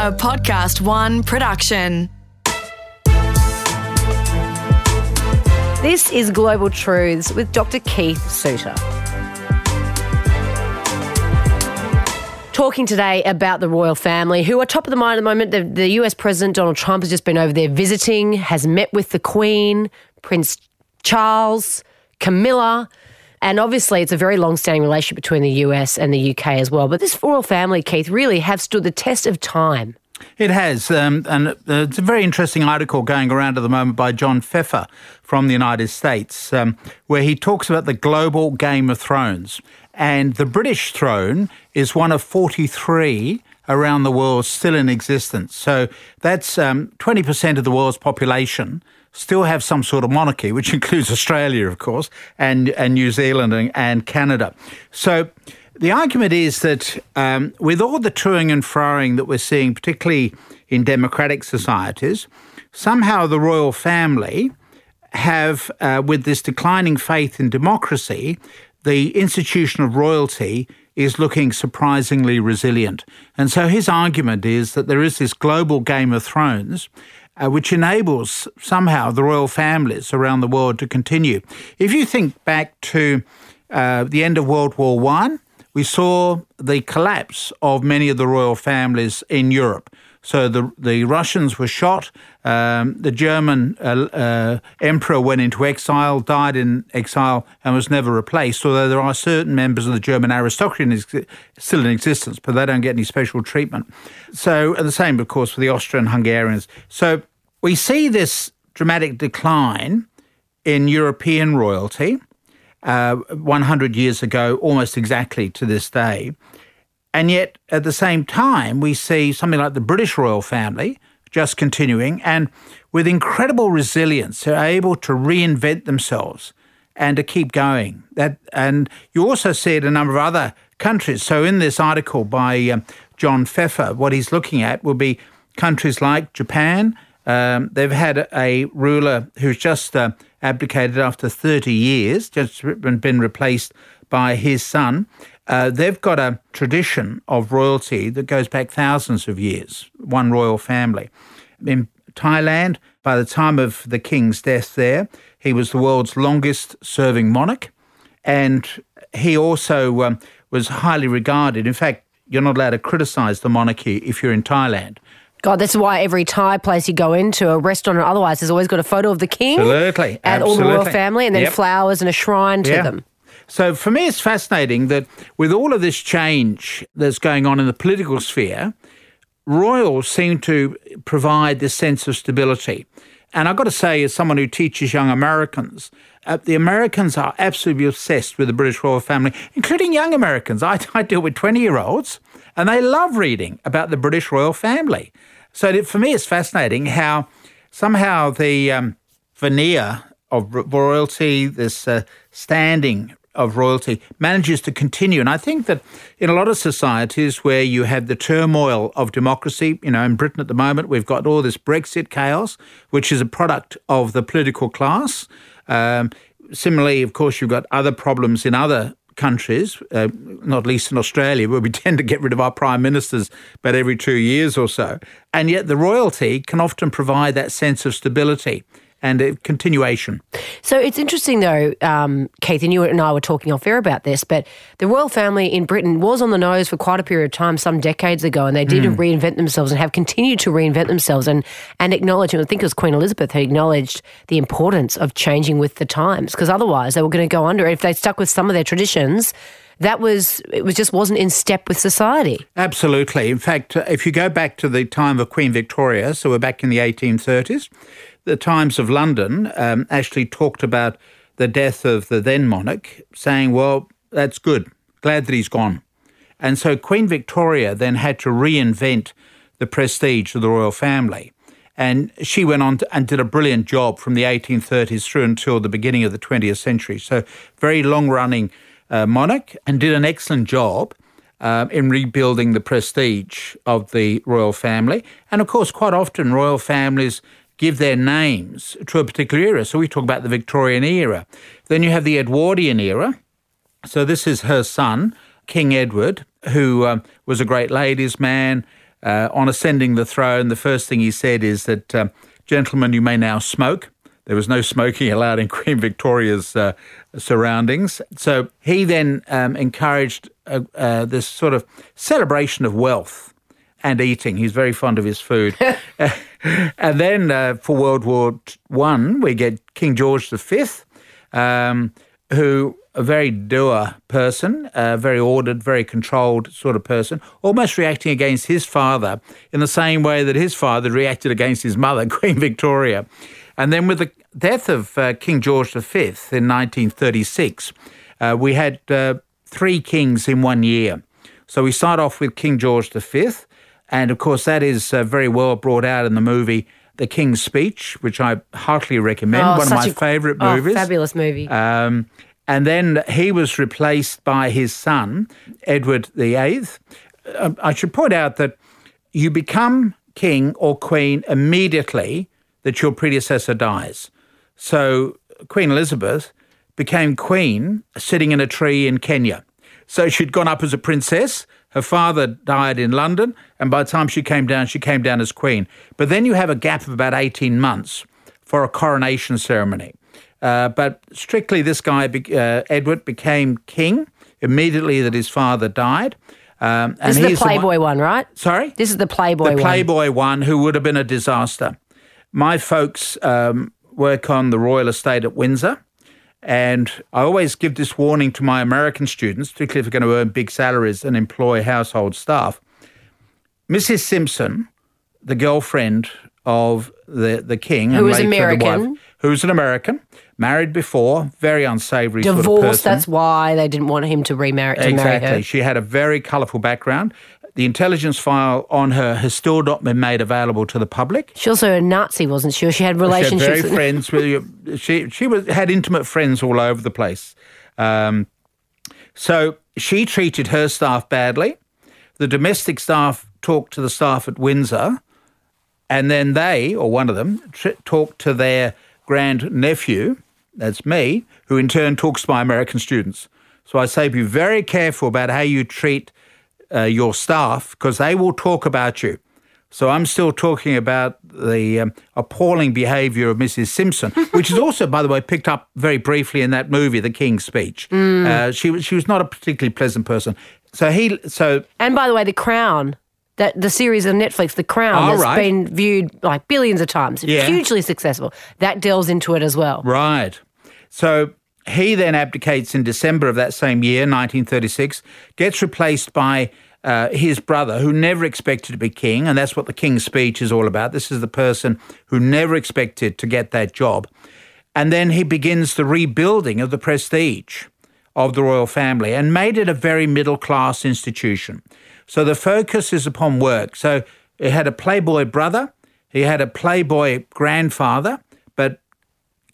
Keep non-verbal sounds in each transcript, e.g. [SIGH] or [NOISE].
a Podcast One production. This is Global Truths with Dr. Keith Suter. Talking today about the royal family, who are top of the mind at the moment. The, the US President Donald Trump has just been over there visiting, has met with the Queen, Prince Charles, Camilla. And obviously, it's a very long standing relationship between the US and the UK as well. But this royal family, Keith, really have stood the test of time. It has, um, and uh, it's a very interesting article going around at the moment by John Pfeffer from the United States, um, where he talks about the global Game of Thrones. And the British throne is one of 43 around the world still in existence. So that's um, 20% of the world's population still have some sort of monarchy, [LAUGHS] which includes Australia, of course, and, and New Zealand and, and Canada. So the argument is that um, with all the toing and froing that we're seeing, particularly in democratic societies, somehow the royal family have, uh, with this declining faith in democracy, the institution of royalty is looking surprisingly resilient. And so his argument is that there is this global Game of Thrones uh, which enables somehow the royal families around the world to continue. If you think back to uh, the end of World War One, we saw the collapse of many of the royal families in Europe. So the the Russians were shot. Um, the German uh, uh, emperor went into exile, died in exile, and was never replaced. Although there are certain members of the German aristocracy still in existence, but they don't get any special treatment. So the same, of course, for the Austrian Hungarians. So we see this dramatic decline in European royalty. Uh, 100 years ago, almost exactly to this day. And yet, at the same time, we see something like the British royal family just continuing and with incredible resilience, they're able to reinvent themselves and to keep going. That, and you also see it in a number of other countries. So, in this article by um, John Pfeffer, what he's looking at will be countries like Japan. Um, they've had a ruler who's just uh, abdicated after 30 years, just been replaced by his son. Uh, they've got a tradition of royalty that goes back thousands of years, one royal family. In Thailand, by the time of the king's death there, he was the world's longest serving monarch. And he also um, was highly regarded. In fact, you're not allowed to criticize the monarchy if you're in Thailand. God, that's why every Thai place you go into, a restaurant or otherwise, there's always got a photo of the king. Absolutely. And Absolutely. all the royal family, and then Yep. flowers and a shrine to Yeah. them. So for me, it's fascinating that with all of this change that's going on in the political sphere, royals seem to provide this sense of stability. And I've got to say, as someone who teaches young Americans, uh, the Americans are absolutely obsessed with the British royal family, including young Americans. I, [LAUGHS] I deal with 20 year olds, and they love reading about the British royal family. So for me, it's fascinating how somehow the um, veneer of royalty, this uh, standing of royalty, manages to continue. And I think that in a lot of societies where you have the turmoil of democracy, you know, in Britain at the moment, we've got all this Brexit chaos, which is a product of the political class. Um, similarly, of course, you've got other problems in other countries, uh, not least in Australia, where we [LAUGHS] tend to get rid of our prime ministers about every two years or so. And yet the royalty can often provide that sense of stability and a continuation. So it's interesting, though, um, Keith, and you and I were talking off air about this, but the royal family in Britain was on the nose for quite a period of time, some decades ago, and they did reinvent themselves and have continued to reinvent themselves and, and acknowledge, and I think it was Queen Elizabeth who acknowledged the importance of changing with the times, because otherwise they were going to go under. If they stuck with some of their traditions, that was, it was just wasn't in step with society. Absolutely. In fact, uh, if you go back to the time of Queen Victoria, so we're back in the 1830s, the Times of London um, actually talked about the death of the then monarch, saying, well, that's good. Glad that he's gone. And so Queen Victoria then had to reinvent the prestige of the royal family. And she went on to, and did a brilliant job from the 1830s through until the beginning of the 20th century. So, very long running uh, monarch and did an excellent job um, in rebuilding the prestige of the royal family. And of course, quite often, royal families give their names to a particular era. So, we talk about the Victorian era. Then you have the Edwardian era. So, this is her son, King Edward, who um, was a great ladies' man, uh, on ascending the throne, the first thing he said is that, uh, gentlemen, you may now smoke. There was no smoking allowed in Queen Victoria's uh, surroundings. So he then um, encouraged uh, uh, this sort of celebration of wealth and eating. He's very fond of his food. [LAUGHS] [LAUGHS] and then uh, for World War One, we get King George V, um, who a very doer person, a very ordered, very controlled sort of person, almost reacting against his father in the same way that his father reacted against his mother, [LAUGHS] Queen Victoria. And then with the death of uh, King George V in 1936, uh, we had uh, three kings in one year. So we start off with King George V, and of course, that is uh, very well brought out in the movie The King's Speech, which I heartily recommend. Oh, one of my a- favourite Oh, movies. fabulous movie. Um, and then he was replaced by his son, Edward VIII. Um, I should point out that you become king or queen immediately that your predecessor dies. So Queen Elizabeth became queen sitting in a tree in Kenya. So she'd gone up as a princess. Her father died in London, and by the time she came down, she came down as queen. But then you have a gap of about 18 months for a coronation ceremony. Uh, but strictly, this guy, uh, Edward, became king immediately that his father died. Um, and this is the he's one- Playboy one, right? Sorry? This is the Playboy the one. Playboy one, who would have been a disaster. My folks um, work on the royal estate at Windsor, and I always give this warning to my American students, particularly if they're going to earn big salaries and employ household staff. Mrs. Simpson, the girlfriend of the, the king, Who and was later the American. wife, who's an American, married before, very unsavory sort of. That's why they didn't want him to remarry to Exactly. marry her. She had a very colourful background. The intelligence file on her has still not been made available to the public. She also a Nazi, wasn't she? Or She had relationships. She had relationships. very with- friends with you. She she was had intimate friends all over the place. Um, so she treated her staff badly. The domestic staff talked to the staff at Windsor, and then they, or one of them, tr- talked to their grand nephew, that's me, who in turn talks to my American students. So I say be very careful about how you treat uh, your staff because they will talk about you. So I'm still talking about the um, appalling behaviour of Mrs. Simpson, [LAUGHS] which is also, by the way, picked up very briefly in that movie, The King's Speech. Uh, she was she was not a particularly pleasant person. So he so And by the way, The Crown, that the series on Netflix, The Crown, Oh, that's right. been viewed like billions of times, Yeah. hugely successful. That delves into it as well. Right. So he then abdicates in December of that same year, 1936, gets replaced by uh, his brother, who never expected to be king, and that's what the King's Speech is all about. This is the person who never expected to get that job. And then he begins the rebuilding of the prestige of the royal family and made it a very middle class institution. So the focus is upon work. So he had a playboy brother, he had a playboy grandfather, but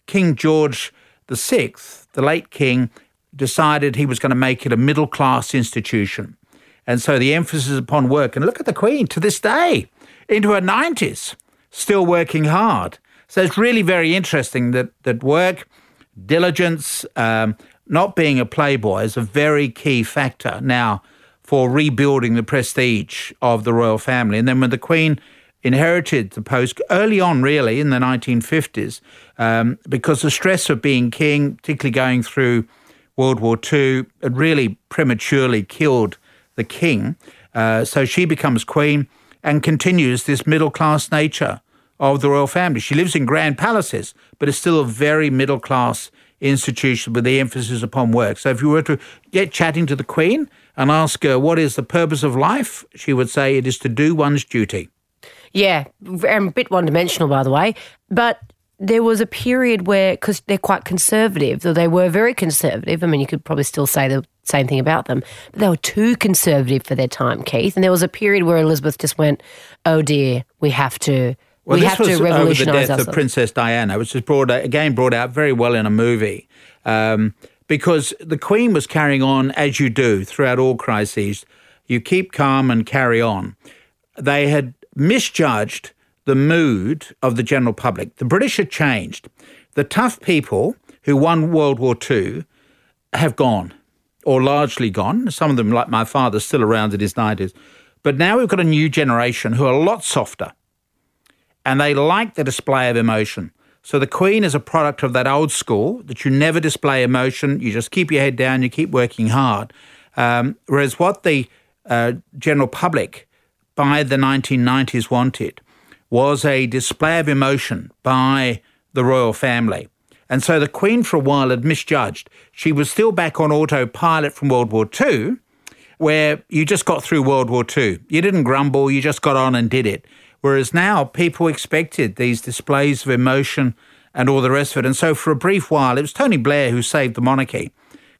King George VI, the late king, decided he was going to make it a middle class institution. And so the emphasis is upon work. And look at the Queen to this day, into her 90s, still working hard. So it's really very interesting that, that work, diligence, um, not being a playboy is a very key factor now for rebuilding the prestige of the royal family. And then when the Queen inherited the post early on, really, in the 1950s, um, because the stress of being king, particularly going through World War II, it really prematurely killed the king. Uh, so she becomes queen and continues this middle class nature of the royal family. She lives in grand palaces, but it's still a very middle class institution with the emphasis upon work. So if you were to get chatting to the queen and ask her what is the purpose of life, she would say it is to do one's duty. Yeah, and a bit one dimensional, by the way. But there was a period where, because they're quite conservative, or they were very conservative. I mean, you could probably still say the same thing about them, but they were too conservative for their time, Keith. And there was a period where Elizabeth just went, "Oh dear, we have to, Well, we this have was to over the death ourselves." of Princess Diana, which was brought out, again brought out very well in a movie, um, because the Queen was carrying on as you do throughout all crises. You keep calm and carry on. They had misjudged the mood of the general public. The British had changed. The tough people who won World War II have gone, or largely gone. Some of them, like my father, still around in his 90s. But now we've got a new generation who are a lot softer and they like the display of emotion. So the Queen is a product of that old school that you never display emotion, you just keep your head down, you keep working hard. Um, whereas what the uh, general public by the 1990s wanted was a display of emotion by the royal family. And so the Queen, for a while, had misjudged. She was still back on autopilot from World War II, where you just got through World War II. You didn't grumble, you just got on and did it. Whereas now people expected these displays of emotion and all the rest of it. And so for a brief while, it was Tony Blair who saved the monarchy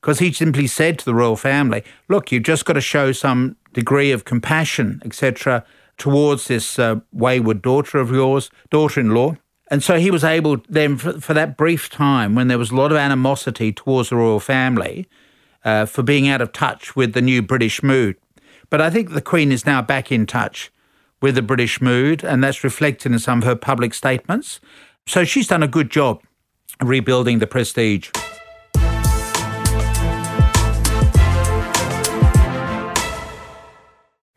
because he simply said to the royal family, look, you've just got to show some degree of compassion, etc., towards this uh, wayward daughter of yours, daughter in law. And so he was able then, for, for, that brief time when there was a lot of animosity towards the royal family, uh, for being out of touch with the new British mood. But I think the Queen is now back in touch with the British mood, and that's reflected in some of her public statements. So she's done a good job rebuilding the prestige.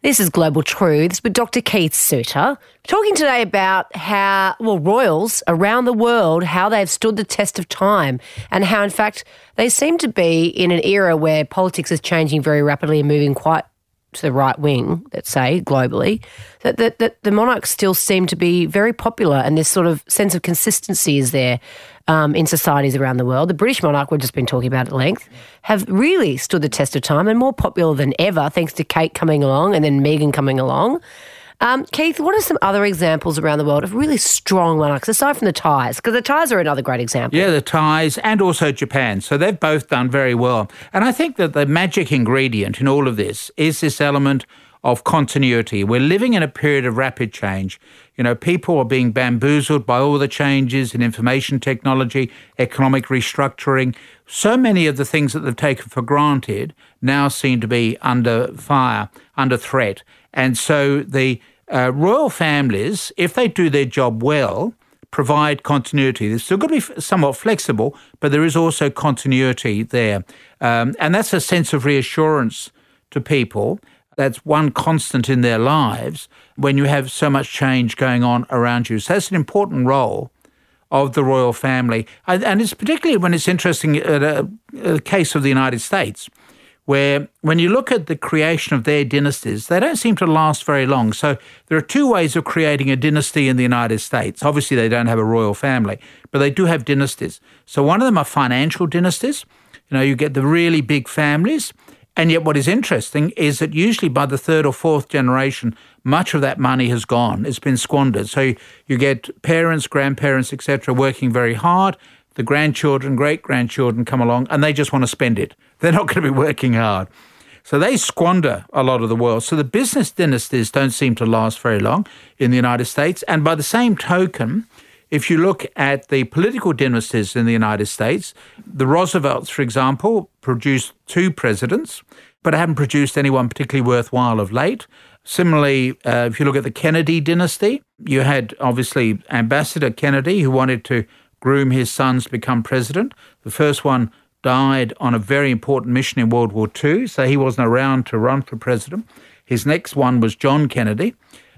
This is Global Truths with Dr. Keith Suter, talking today about how, well, royals around the world, how they've stood the test of time and how, in fact, they seem to be in an era where politics is changing very rapidly and moving quite to the right wing, let's say, globally, that, that, that the monarchs still seem to be very popular and this sort of sense of consistency is there um, in societies around the world. The British monarch, we've just been talking about at length, have really stood the test of time and more popular than ever, thanks to Kate coming along and then Meghan coming along. Um, Keith, what are some other examples around the world of really strong monarchs, aside from the Thais? Because the Thais are another great example. Yeah, the Thais and also Japan. So they've both done very well. And I think that the magic ingredient in all of this is this element of continuity. We're living in a period of rapid change. You know, people are being bamboozled by all the changes in information technology, economic restructuring. So many of the things that they've taken for granted now seem to be under fire, under threat. And so the uh, royal families, if they do their job well, provide continuity. They're still going to be somewhat flexible, but there is also continuity there. Um, and that's a sense of reassurance to people. That's one constant in their lives when you have so much change going on around you. So that's an important role of the royal family. And it's particularly when it's interesting, uh, a case of the United States where when you look at the creation of their dynasties, they don't seem to last very long. So there are two ways of creating a dynasty in the United States. Obviously, they don't have a royal family, but they do have dynasties. So one of them are financial dynasties. You know, you get the really big families. And yet, what is interesting is that usually by the third or fourth generation, much of that money has gone. It's been squandered. So you get parents, grandparents, etc., working very hard. The grandchildren, great grandchildren come along, and they just want to spend it. They're not going to be working hard. So they squander a lot of the world. So the business dynasties don't seem to last very long in the United States. And by the same token, if you look at the political dynasties in the United States, the Roosevelts, for example, produced two presidents, but haven't produced anyone particularly worthwhile of late. Similarly, uh, if you look at the Kennedy dynasty, you had obviously Ambassador Kennedy who wanted to groom his sons to become president. The first one died on a very important mission in World War II, so he wasn't around to run for president. His next one was John Kennedy,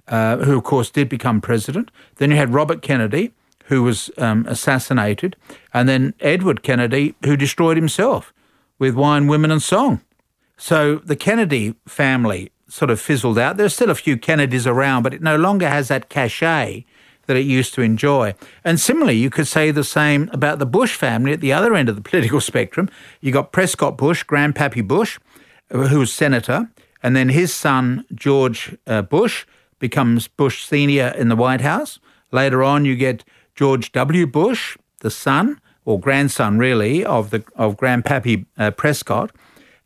uh, who, of course, did become president. Then you had Robert Kennedy, who was um, assassinated, and then Edward Kennedy, who destroyed himself with wine, women, and song. So the Kennedy family sort of fizzled out. There's still a few Kennedys around, but it no longer has that cachet that it used to enjoy. And similarly, you could say the same about the Bush family at the other end of the [LAUGHS] political spectrum. You got Prescott Bush, Grandpappy Bush, who was senator, and then his son, George uh, Bush, becomes Bush Sr. in the White House. Later on, you get George W. Bush, the son, or grandson really, of, the, of Grandpappy uh, Prescott.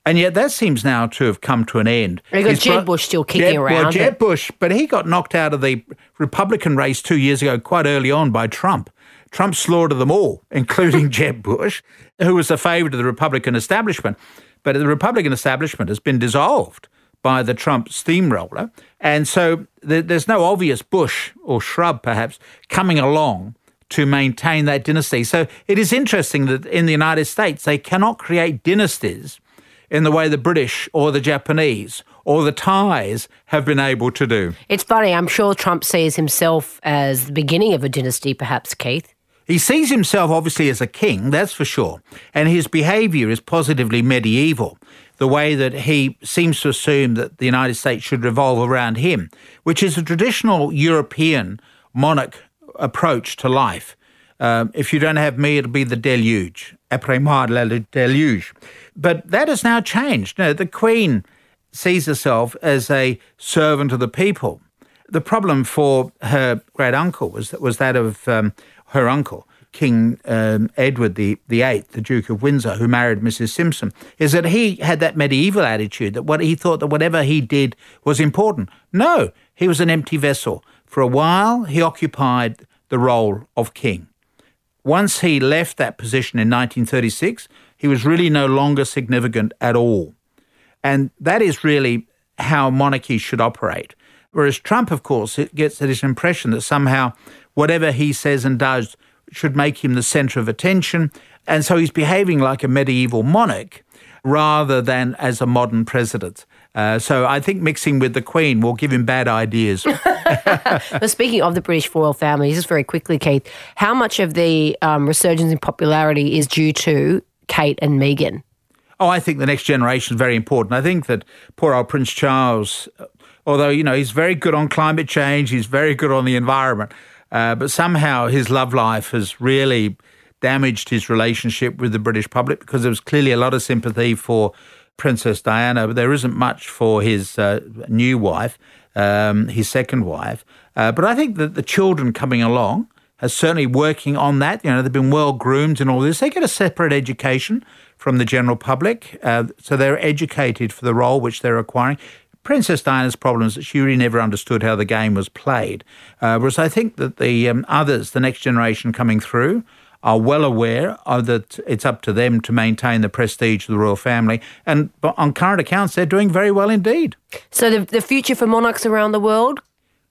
And yet that seems now to have come to an end. You got Jeb Bush still kicking Jeb, around. Well, Jeb Bush, but he got knocked out of the Republican race two years ago, quite early on, by Trump. Trump slaughtered them all, [LAUGHS] including Jeb Bush, who was a favourite of the Republican establishment. But the Republican establishment has been dissolved by the Trump steamroller. And so there's no obvious bush or shrub, perhaps, coming along to maintain that dynasty. So it is interesting that in the United States, they cannot create dynasties in the way the British or the Japanese or the Thais have been able to do. It's funny. I'm sure Trump sees himself as the beginning of a dynasty, perhaps, Keith. He sees himself obviously as a king, that's for sure, and his behaviour is positively medieval. The way that he seems to assume that the United States should revolve around him, which is a traditional European monarch approach to life. Um, if you don't have me, it'll be the deluge. Après moi, le deluge. But that has now changed. No, the Queen sees herself as a servant of the people. The problem for her great uncle was, was that of um, her uncle, King um, Edward the, the Eighth, the Duke of Windsor, who married Mrs. Simpson, is that he had that medieval attitude that what he thought that whatever he did was important. No, he was an empty vessel. For a while, he occupied the role of king. Once he left that position in 1936, he was really no longer significant at all. And that is really how monarchies should operate. Whereas Trump, of course, gets this impression that somehow whatever he says and does should make him the centre of attention. And so he's behaving like a medieval monarch rather than as a modern president. Uh, so I think mixing with the Queen will give him bad ideas. [LAUGHS] but speaking of the British royal family, just very quickly, Keith, how much of the um, resurgence in popularity is due to Kate and Meghan? Oh, I think the next generation is very important. I think that poor old Prince Charles, although, you know, he's very good on climate change, he's very good on the environment, uh, but somehow his love life has really damaged his relationship with the British public because there was clearly a lot of sympathy for Princess Diana, but there isn't much for his uh, new wife, um, his second wife. Uh, but I think that the children coming along are certainly working on that. You know, they've been well groomed and all this. They get a separate education from the general public, uh, so they're educated for the role which they're acquiring. Princess Diana's problem is that she really never understood how the game was played. Uh, whereas I think that the um, others, the next generation coming through, are well aware that it's up to them to maintain the prestige of the royal family. And on current accounts, they're doing very well indeed. So the, the future for monarchs around the world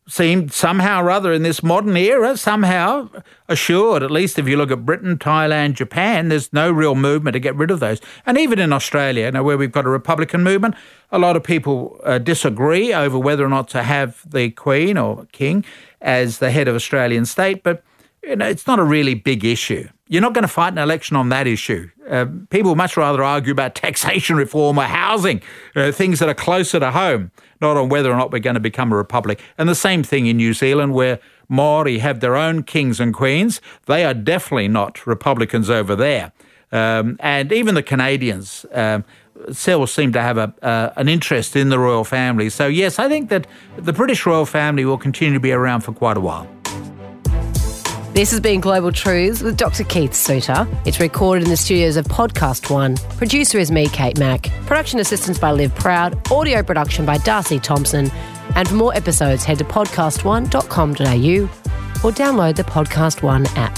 seemed somehow or other in this modern era somehow assured. At least if you look at Britain, Thailand, Japan, there's no real movement to get rid of those. And even in Australia, you know, where we've got a Republican movement, a lot of people uh, disagree over whether or not to have the Queen or King as the head of Australian state. But you know, it's not a really big issue. You're not going to fight an election on that issue. Uh, people much rather argue about [LAUGHS] taxation reform or housing, uh, things that are closer to home, not on whether or not we're going to become a republic. And the same thing in New Zealand, where Maori have their own kings and queens. They are definitely not Republicans over there. Um, and even the Canadians um, still seem to have a, uh, an interest in the royal family. So, yes, I think that the British royal family will continue to be around for quite a while. This has been Global Truths with Dr. Keith Suter. It's recorded in the studios of Podcast One. Producer is me, Kate Mack. Production assistance by Liv Proud. Audio production by Darcy Thompson. And for more episodes, head to podcastone.com.au or download the Podcast One app.